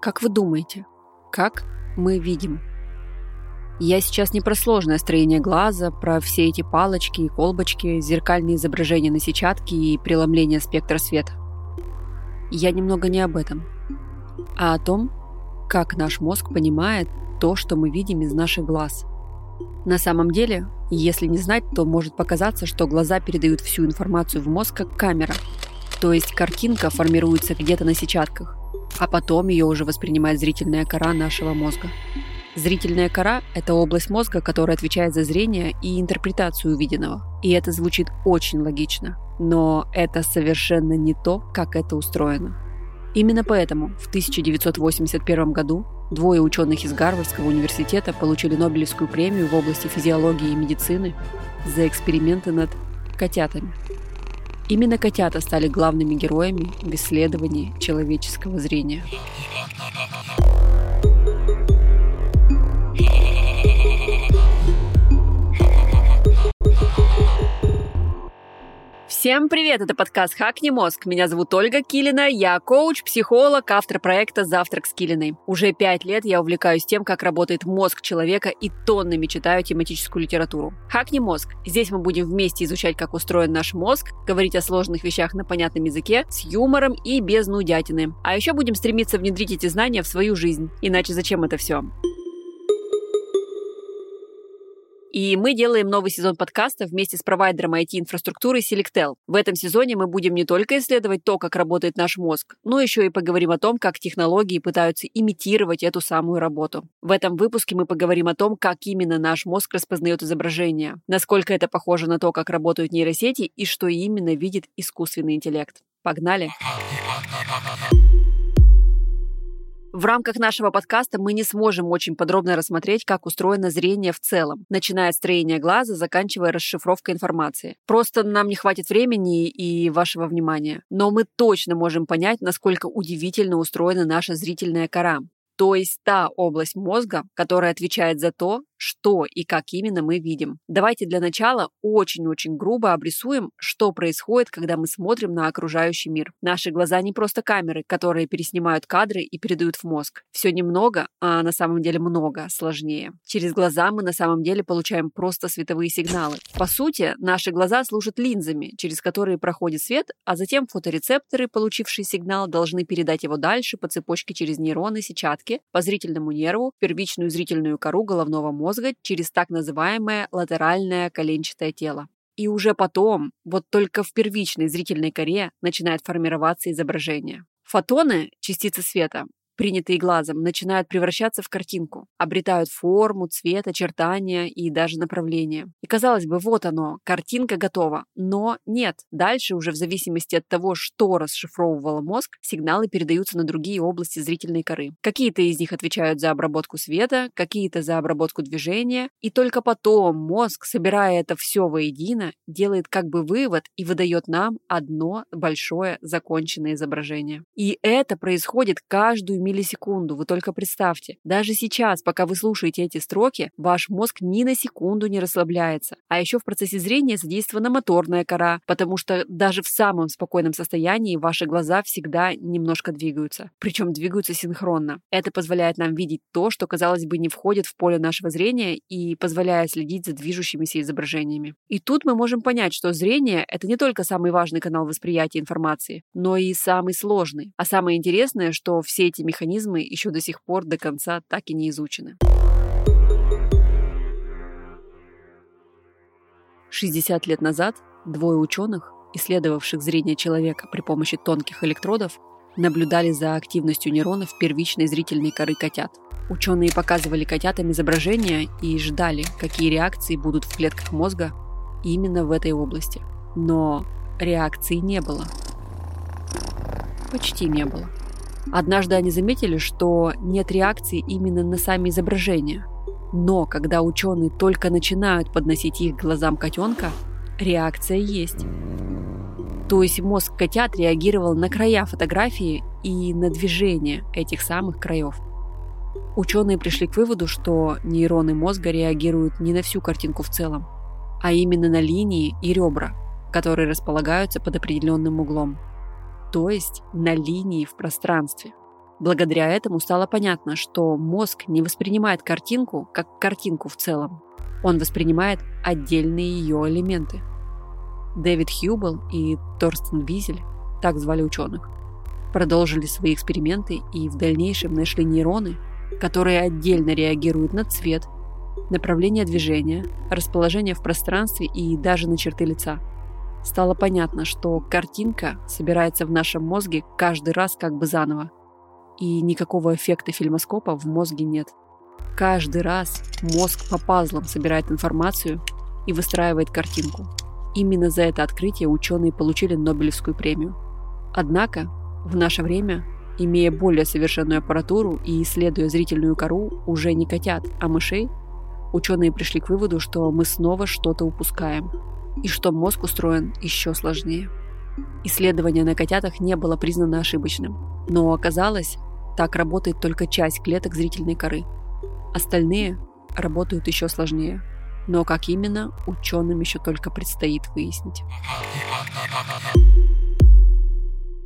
Как вы думаете, как мы видим? Я сейчас не про сложное строение глаза, про все эти палочки и колбочки, зеркальные изображения на сетчатке и преломление спектра света. Я немного не об этом, а о том, как наш мозг понимает то, что мы видим из наших глаз. На самом деле, если не знать, то может показаться, что глаза передают всю информацию в мозг как камера. То есть картинка формируется где-то на сетчатках, а потом ее уже воспринимает зрительная кора нашего мозга. Зрительная кора – это область мозга, которая отвечает за зрение и интерпретацию увиденного. И это звучит очень логично. Но это совершенно не то, как это устроено. Именно поэтому в 1981 году двое ученых из Гарвардского университета получили Нобелевскую премию в области физиологии и медицины за эксперименты над котятами. Именно котята стали главными героями в исследовании человеческого зрения. Всем привет! Это подкаст «Хакни мозг». Меня зовут Ольга Килина, я коуч, психолог, автор проекта «Завтрак с Килиной». Уже пять лет я увлекаюсь тем, как работает мозг человека и тоннами читаю тематическую литературу. «Хакни мозг». Здесь мы будем вместе изучать, как устроен наш мозг, говорить о сложных вещах на понятном языке, с юмором и без нудятины. А еще будем стремиться внедрить эти знания в свою жизнь. Иначе зачем это все? И мы делаем новый сезон подкаста вместе с провайдером IT-инфраструктуры Selectel. В этом сезоне мы будем не только исследовать то, как работает наш мозг, но еще и поговорим о том, как технологии пытаются имитировать эту самую работу. В этом выпуске мы поговорим о том, как именно наш мозг распознает изображение, насколько это похоже на то, как работают нейросети и что именно видит искусственный интеллект. Погнали! В рамках нашего подкаста мы не сможем очень подробно рассмотреть, как устроено зрение в целом, начиная от строения глаза, заканчивая расшифровкой информации. Просто нам не хватит времени и вашего внимания. Но мы точно можем понять, насколько удивительно устроена наша зрительная кора. То есть та область мозга, которая отвечает за то, что и как именно мы видим. Давайте для начала очень-очень грубо обрисуем, что происходит, когда мы смотрим на окружающий мир. Наши глаза не просто камеры, которые переснимают кадры и передают в мозг. Все немного, а на самом деле много сложнее. Через глаза мы на самом деле получаем просто световые сигналы. По сути, наши глаза служат линзами, через которые проходит свет, а затем фоторецепторы, получившие сигнал, должны передать его дальше по цепочке через нейроны сетчатки, по зрительному нерву, первичную зрительную кору головного мозга, мозга через так называемое латеральное коленчатое тело. И уже потом, вот только в первичной зрительной коре, начинает формироваться изображение. Фотоны, частицы света, принятые глазом, начинают превращаться в картинку, обретают форму, цвет, очертания и даже направление. И казалось бы, вот оно, картинка готова. Но нет, дальше уже в зависимости от того, что расшифровывал мозг, сигналы передаются на другие области зрительной коры. Какие-то из них отвечают за обработку света, какие-то за обработку движения, и только потом мозг, собирая это все воедино, делает как бы вывод и выдает нам одно большое законченное изображение. И это происходит каждую миллисекунду, вы только представьте. Даже сейчас, пока вы слушаете эти строки, ваш мозг ни на секунду не расслабляется. А еще в процессе зрения задействована моторная кора, потому что даже в самом спокойном состоянии ваши глаза всегда немножко двигаются. Причем двигаются синхронно. Это позволяет нам видеть то, что, казалось бы, не входит в поле нашего зрения и позволяет следить за движущимися изображениями. И тут мы можем понять, что зрение — это не только самый важный канал восприятия информации, но и самый сложный. А самое интересное, что все эти механизмы механизмы еще до сих пор до конца так и не изучены. 60 лет назад двое ученых, исследовавших зрение человека при помощи тонких электродов, наблюдали за активностью нейронов первичной зрительной коры котят. Ученые показывали котятам изображения и ждали, какие реакции будут в клетках мозга именно в этой области. Но реакции не было. Почти не было. Однажды они заметили, что нет реакции именно на сами изображения. Но когда ученые только начинают подносить их глазам котенка, реакция есть. То есть мозг котят реагировал на края фотографии и на движение этих самых краев. Ученые пришли к выводу, что нейроны мозга реагируют не на всю картинку в целом, а именно на линии и ребра, которые располагаются под определенным углом то есть на линии в пространстве. Благодаря этому стало понятно, что мозг не воспринимает картинку как картинку в целом. Он воспринимает отдельные ее элементы. Дэвид Хьюбл и Торстен Визель, так звали ученых, продолжили свои эксперименты и в дальнейшем нашли нейроны, которые отдельно реагируют на цвет, направление движения, расположение в пространстве и даже на черты лица. Стало понятно, что картинка собирается в нашем мозге каждый раз как бы заново, и никакого эффекта фильмоскопа в мозге нет. Каждый раз мозг по пазлам собирает информацию и выстраивает картинку. Именно за это открытие ученые получили Нобелевскую премию. Однако, в наше время, имея более совершенную аппаратуру и исследуя зрительную кору уже не котят, а мышей, ученые пришли к выводу, что мы снова что-то упускаем, и что мозг устроен еще сложнее. Исследование на котятах не было признано ошибочным, но оказалось, так работает только часть клеток зрительной коры. Остальные работают еще сложнее. Но как именно, ученым еще только предстоит выяснить.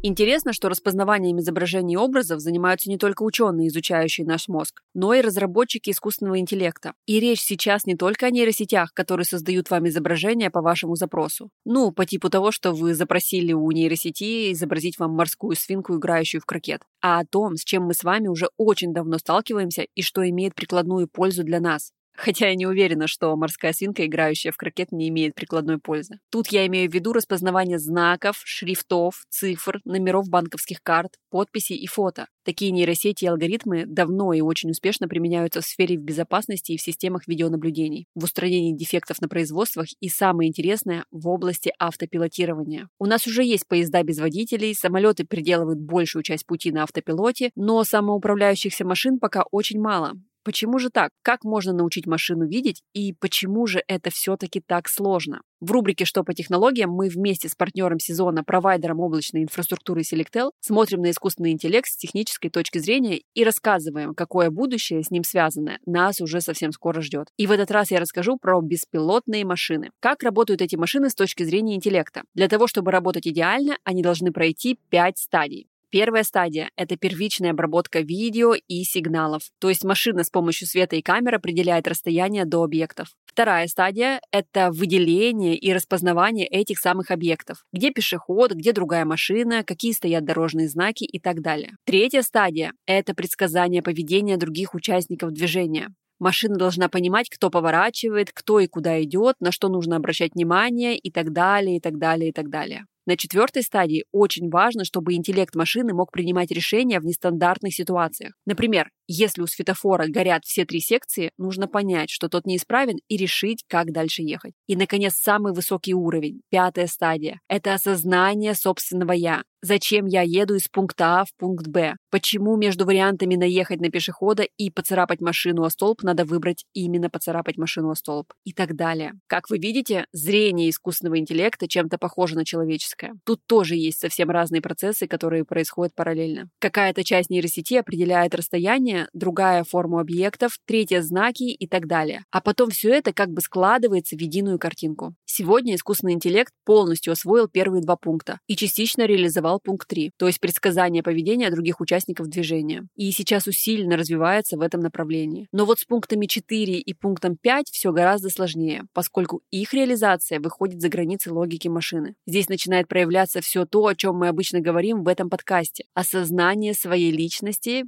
Интересно, что распознаванием изображений и образов занимаются не только ученые, изучающие наш мозг, но и разработчики искусственного интеллекта. И речь сейчас не только о нейросетях, которые создают вам изображения по вашему запросу. Ну, по типу того, что вы запросили у нейросети изобразить вам морскую свинку, играющую в крокет, а о том, с чем мы с вами уже очень давно сталкиваемся и что имеет прикладную пользу для нас. Хотя я не уверена, что морская свинка, играющая в крокет, не имеет прикладной пользы. Тут я имею в виду распознавание знаков, шрифтов, цифр, номеров банковских карт, подписей и фото. Такие нейросети и алгоритмы давно и очень успешно применяются в сфере безопасности и в системах видеонаблюдений, в устранении дефектов на производствах и, самое интересное, в области автопилотирования. У нас уже есть поезда без водителей, самолеты переделывают большую часть пути на автопилоте, но самоуправляющихся машин пока очень мало. Почему же так? Как можно научить машину видеть и почему же это все-таки так сложно? В рубрике «Что по технологиям» мы вместе с партнером сезона, провайдером облачной инфраструктуры Selectel, смотрим на искусственный интеллект с технической точки зрения и рассказываем, какое будущее с ним связанное нас уже совсем скоро ждет. И в этот раз я расскажу про беспилотные машины. Как работают эти машины с точки зрения интеллекта? Для того, чтобы работать идеально, они должны пройти 5 стадий. Первая стадия – это первичная обработка видео и сигналов, то есть машина с помощью света и камер определяет расстояние до объектов. Вторая стадия – это выделение и распознавание этих самых объектов. Где пешеход, где другая машина, какие стоят дорожные знаки и так далее. Третья стадия – это предсказание поведения других участников движения. Машина должна понимать, кто поворачивает, кто и куда идет, на что нужно обращать внимание и так далее, и так далее, и так далее. На четвертой стадии очень важно, чтобы интеллект машины мог принимать решения в нестандартных ситуациях. Например, если у светофора горят все три секции, нужно понять, что тот неисправен и решить, как дальше ехать. И, наконец, самый высокий уровень, пятая стадия – это осознание собственного «я». Зачем я еду из пункта А в пункт Б? Почему между вариантами наехать на пешехода и поцарапать машину о столб надо выбрать именно поцарапать машину о столб? И так далее. Как вы видите, зрение искусственного интеллекта чем-то похоже на человеческое. Тут тоже есть совсем разные процессы, которые происходят параллельно. Какая-то часть нейросети определяет расстояние, другая форму объектов, третья знаки и так далее. А потом все это как бы складывается в единую картинку. Сегодня искусственный интеллект полностью освоил первые два пункта и частично реализовал пункт 3, то есть предсказание поведения других участников движения. И сейчас усиленно развивается в этом направлении. Но вот с пунктами 4 и пунктом 5 все гораздо сложнее, поскольку их реализация выходит за границы логики машины. Здесь начинает проявляться все то, о чем мы обычно говорим в этом подкасте. Осознание своей личности,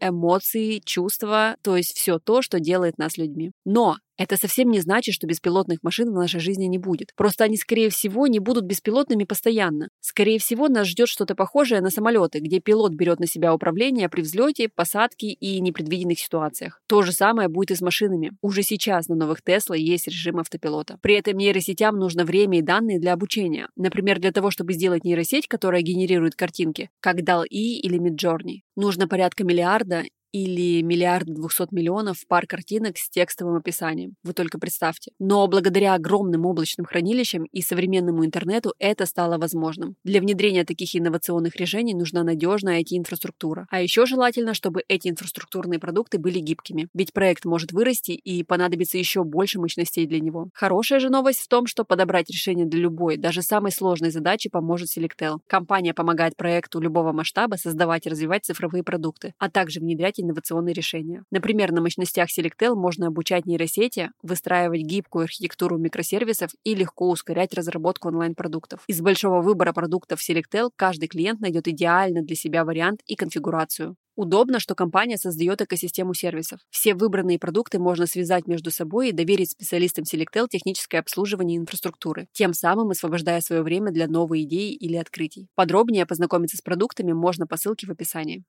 эмоции, чувства, то есть все то, что делает нас людьми. Но это совсем не значит, что беспилотных машин в нашей жизни не будет. Просто они, скорее всего, не будут беспилотными постоянно. Скорее всего, нас ждет что-то похожее на самолеты, где пилот берет на себя управление при взлете, посадке и непредвиденных ситуациях. То же самое будет и с машинами. Уже сейчас на новых Тесла есть режим автопилота. При этом нейросетям нужно время и данные для обучения. Например, для того, чтобы сделать нейросеть, которая генерирует картинки, как DAL-E или Midjourney, нужно порядка миллиарда или миллиард двухсот миллионов пар картинок с текстовым описанием. Вы только представьте. Но благодаря огромным облачным хранилищам и современному интернету это стало возможным. Для внедрения таких инновационных решений нужна надежная IT-инфраструктура. А еще желательно, чтобы эти инфраструктурные продукты были гибкими. Ведь проект может вырасти и понадобится еще больше мощностей для него. Хорошая же новость в том, что подобрать решение для любой, даже самой сложной задачи поможет Selectel. Компания помогает проекту любого масштаба создавать и развивать цифровые продукты, а также внедрять инновационные решения. Например, на мощностях Selectel можно обучать нейросети, выстраивать гибкую архитектуру микросервисов и легко ускорять разработку онлайн-продуктов. Из большого выбора продуктов Selectel каждый клиент найдет идеально для себя вариант и конфигурацию. Удобно, что компания создает экосистему сервисов. Все выбранные продукты можно связать между собой и доверить специалистам Selectel техническое обслуживание инфраструктуры, тем самым освобождая свое время для новой идеи или открытий. Подробнее познакомиться с продуктами можно по ссылке в описании.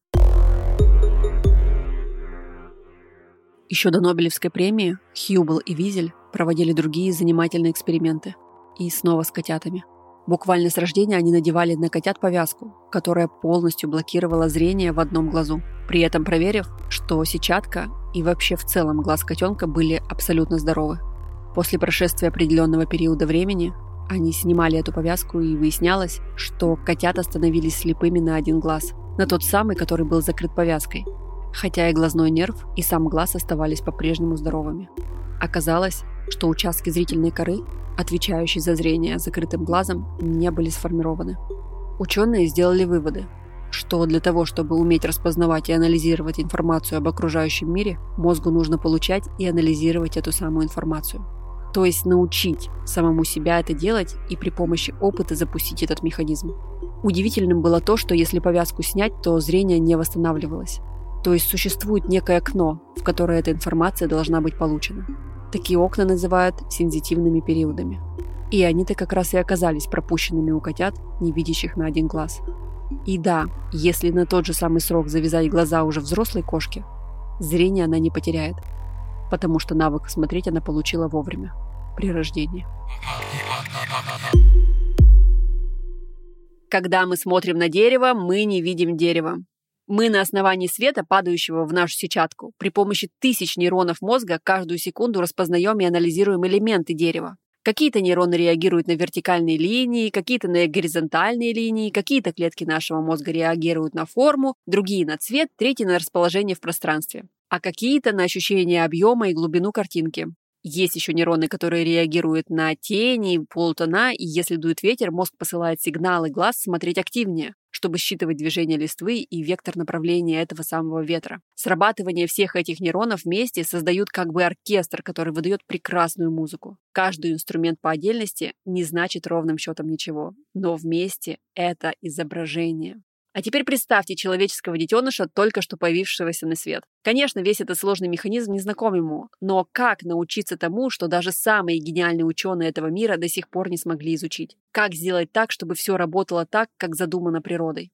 Еще до Нобелевской премии Хьюбл и Визель проводили другие занимательные эксперименты. И снова с котятами. Буквально с рождения они надевали на котят повязку, которая полностью блокировала зрение в одном глазу, при этом проверив, что сетчатка и вообще в целом глаз котенка были абсолютно здоровы. После прошествия определенного периода времени они снимали эту повязку и выяснялось, что котята становились слепыми на один глаз, на тот самый, который был закрыт повязкой, хотя и глазной нерв, и сам глаз оставались по-прежнему здоровыми. Оказалось, что участки зрительной коры отвечающие за зрение закрытым глазом, не были сформированы. Ученые сделали выводы, что для того, чтобы уметь распознавать и анализировать информацию об окружающем мире, мозгу нужно получать и анализировать эту самую информацию. То есть научить самому себя это делать и при помощи опыта запустить этот механизм. Удивительным было то, что если повязку снять, то зрение не восстанавливалось. То есть существует некое окно, в которое эта информация должна быть получена. Такие окна называют сензитивными периодами. И они-то как раз и оказались пропущенными у котят, не видящих на один глаз. И да, если на тот же самый срок завязать глаза уже взрослой кошке, зрение она не потеряет, потому что навык смотреть она получила вовремя, при рождении. Когда мы смотрим на дерево, мы не видим дерево. Мы на основании света, падающего в нашу сетчатку, при помощи тысяч нейронов мозга каждую секунду распознаем и анализируем элементы дерева. Какие-то нейроны реагируют на вертикальные линии, какие-то на горизонтальные линии, какие-то клетки нашего мозга реагируют на форму, другие на цвет, третьи на расположение в пространстве, а какие-то на ощущение объема и глубину картинки. Есть еще нейроны, которые реагируют на тени, полутона, и если дует ветер, мозг посылает сигналы глаз смотреть активнее чтобы считывать движение листвы и вектор направления этого самого ветра. Срабатывание всех этих нейронов вместе создают как бы оркестр, который выдает прекрасную музыку. Каждый инструмент по отдельности не значит ровным счетом ничего, но вместе это изображение. А теперь представьте человеческого детеныша, только что появившегося на свет. Конечно, весь этот сложный механизм не знаком ему, но как научиться тому, что даже самые гениальные ученые этого мира до сих пор не смогли изучить? Как сделать так, чтобы все работало так, как задумано природой?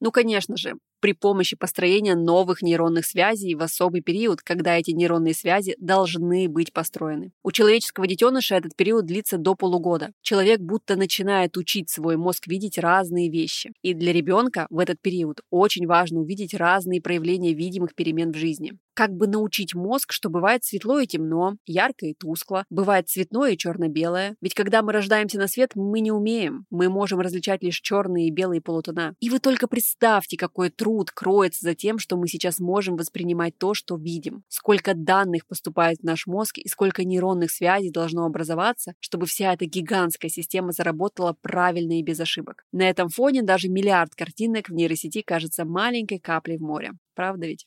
Ну, конечно же, при помощи построения новых нейронных связей в особый период, когда эти нейронные связи должны быть построены. У человеческого детеныша этот период длится до полугода. Человек будто начинает учить свой мозг видеть разные вещи. И для ребенка в этот период очень важно увидеть разные проявления видимых перемен в жизни как бы научить мозг, что бывает светло и темно, ярко и тускло, бывает цветное и черно-белое. Ведь когда мы рождаемся на свет, мы не умеем. Мы можем различать лишь черные и белые полутона. И вы только представьте, какой труд кроется за тем, что мы сейчас можем воспринимать то, что видим. Сколько данных поступает в наш мозг и сколько нейронных связей должно образоваться, чтобы вся эта гигантская система заработала правильно и без ошибок. На этом фоне даже миллиард картинок в нейросети кажется маленькой каплей в море. Правда ведь?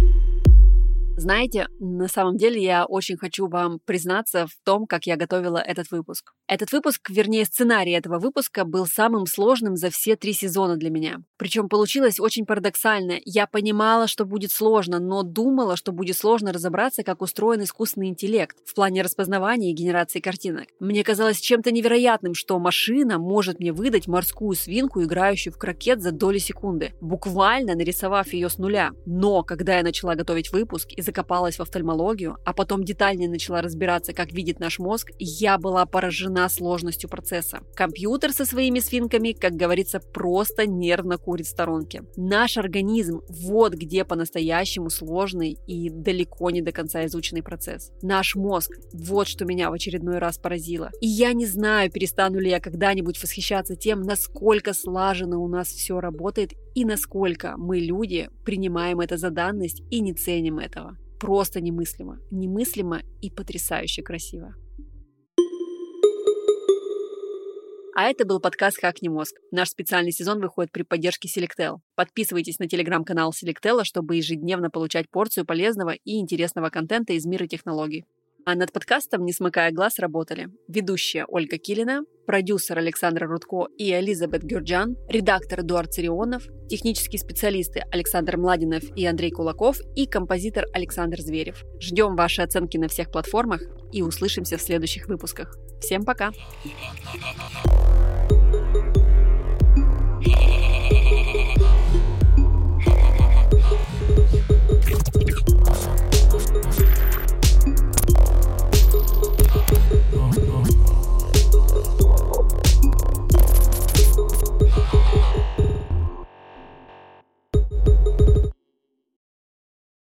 Знаете, на самом деле я очень хочу вам признаться в том, как я готовила этот выпуск. Этот выпуск, вернее сценарий этого выпуска, был самым сложным за все три сезона для меня. Причем получилось очень парадоксально. Я понимала, что будет сложно, но думала, что будет сложно разобраться, как устроен искусственный интеллект в плане распознавания и генерации картинок. Мне казалось чем-то невероятным, что машина может мне выдать морскую свинку, играющую в крокет за доли секунды, буквально нарисовав ее с нуля. Но когда я начала готовить выпуск и закопалась в офтальмологию, а потом детальнее начала разбираться, как видит наш мозг, я была поражена сложностью процесса. Компьютер со своими свинками, как говорится, просто нервно курит в сторонке. Наш организм – вот где по-настоящему сложный и далеко не до конца изученный процесс. Наш мозг – вот что меня в очередной раз поразило. И я не знаю, перестану ли я когда-нибудь восхищаться тем, насколько слаженно у нас все работает и насколько мы, люди, принимаем это за данность и не ценим этого. Просто немыслимо. Немыслимо и потрясающе красиво. А это был подкаст «Хакни мозг». Наш специальный сезон выходит при поддержке Selectel. Подписывайтесь на телеграм-канал Selectel, чтобы ежедневно получать порцию полезного и интересного контента из мира технологий. А над подкастом, не смыкая глаз, работали ведущая Ольга Килина, продюсер Александр Рудко и Элизабет Гюрджан, редактор Эдуард Царионов, технические специалисты Александр Младинов и Андрей Кулаков и композитор Александр Зверев. Ждем ваши оценки на всех платформах и услышимся в следующих выпусках. Всем пока! Пока.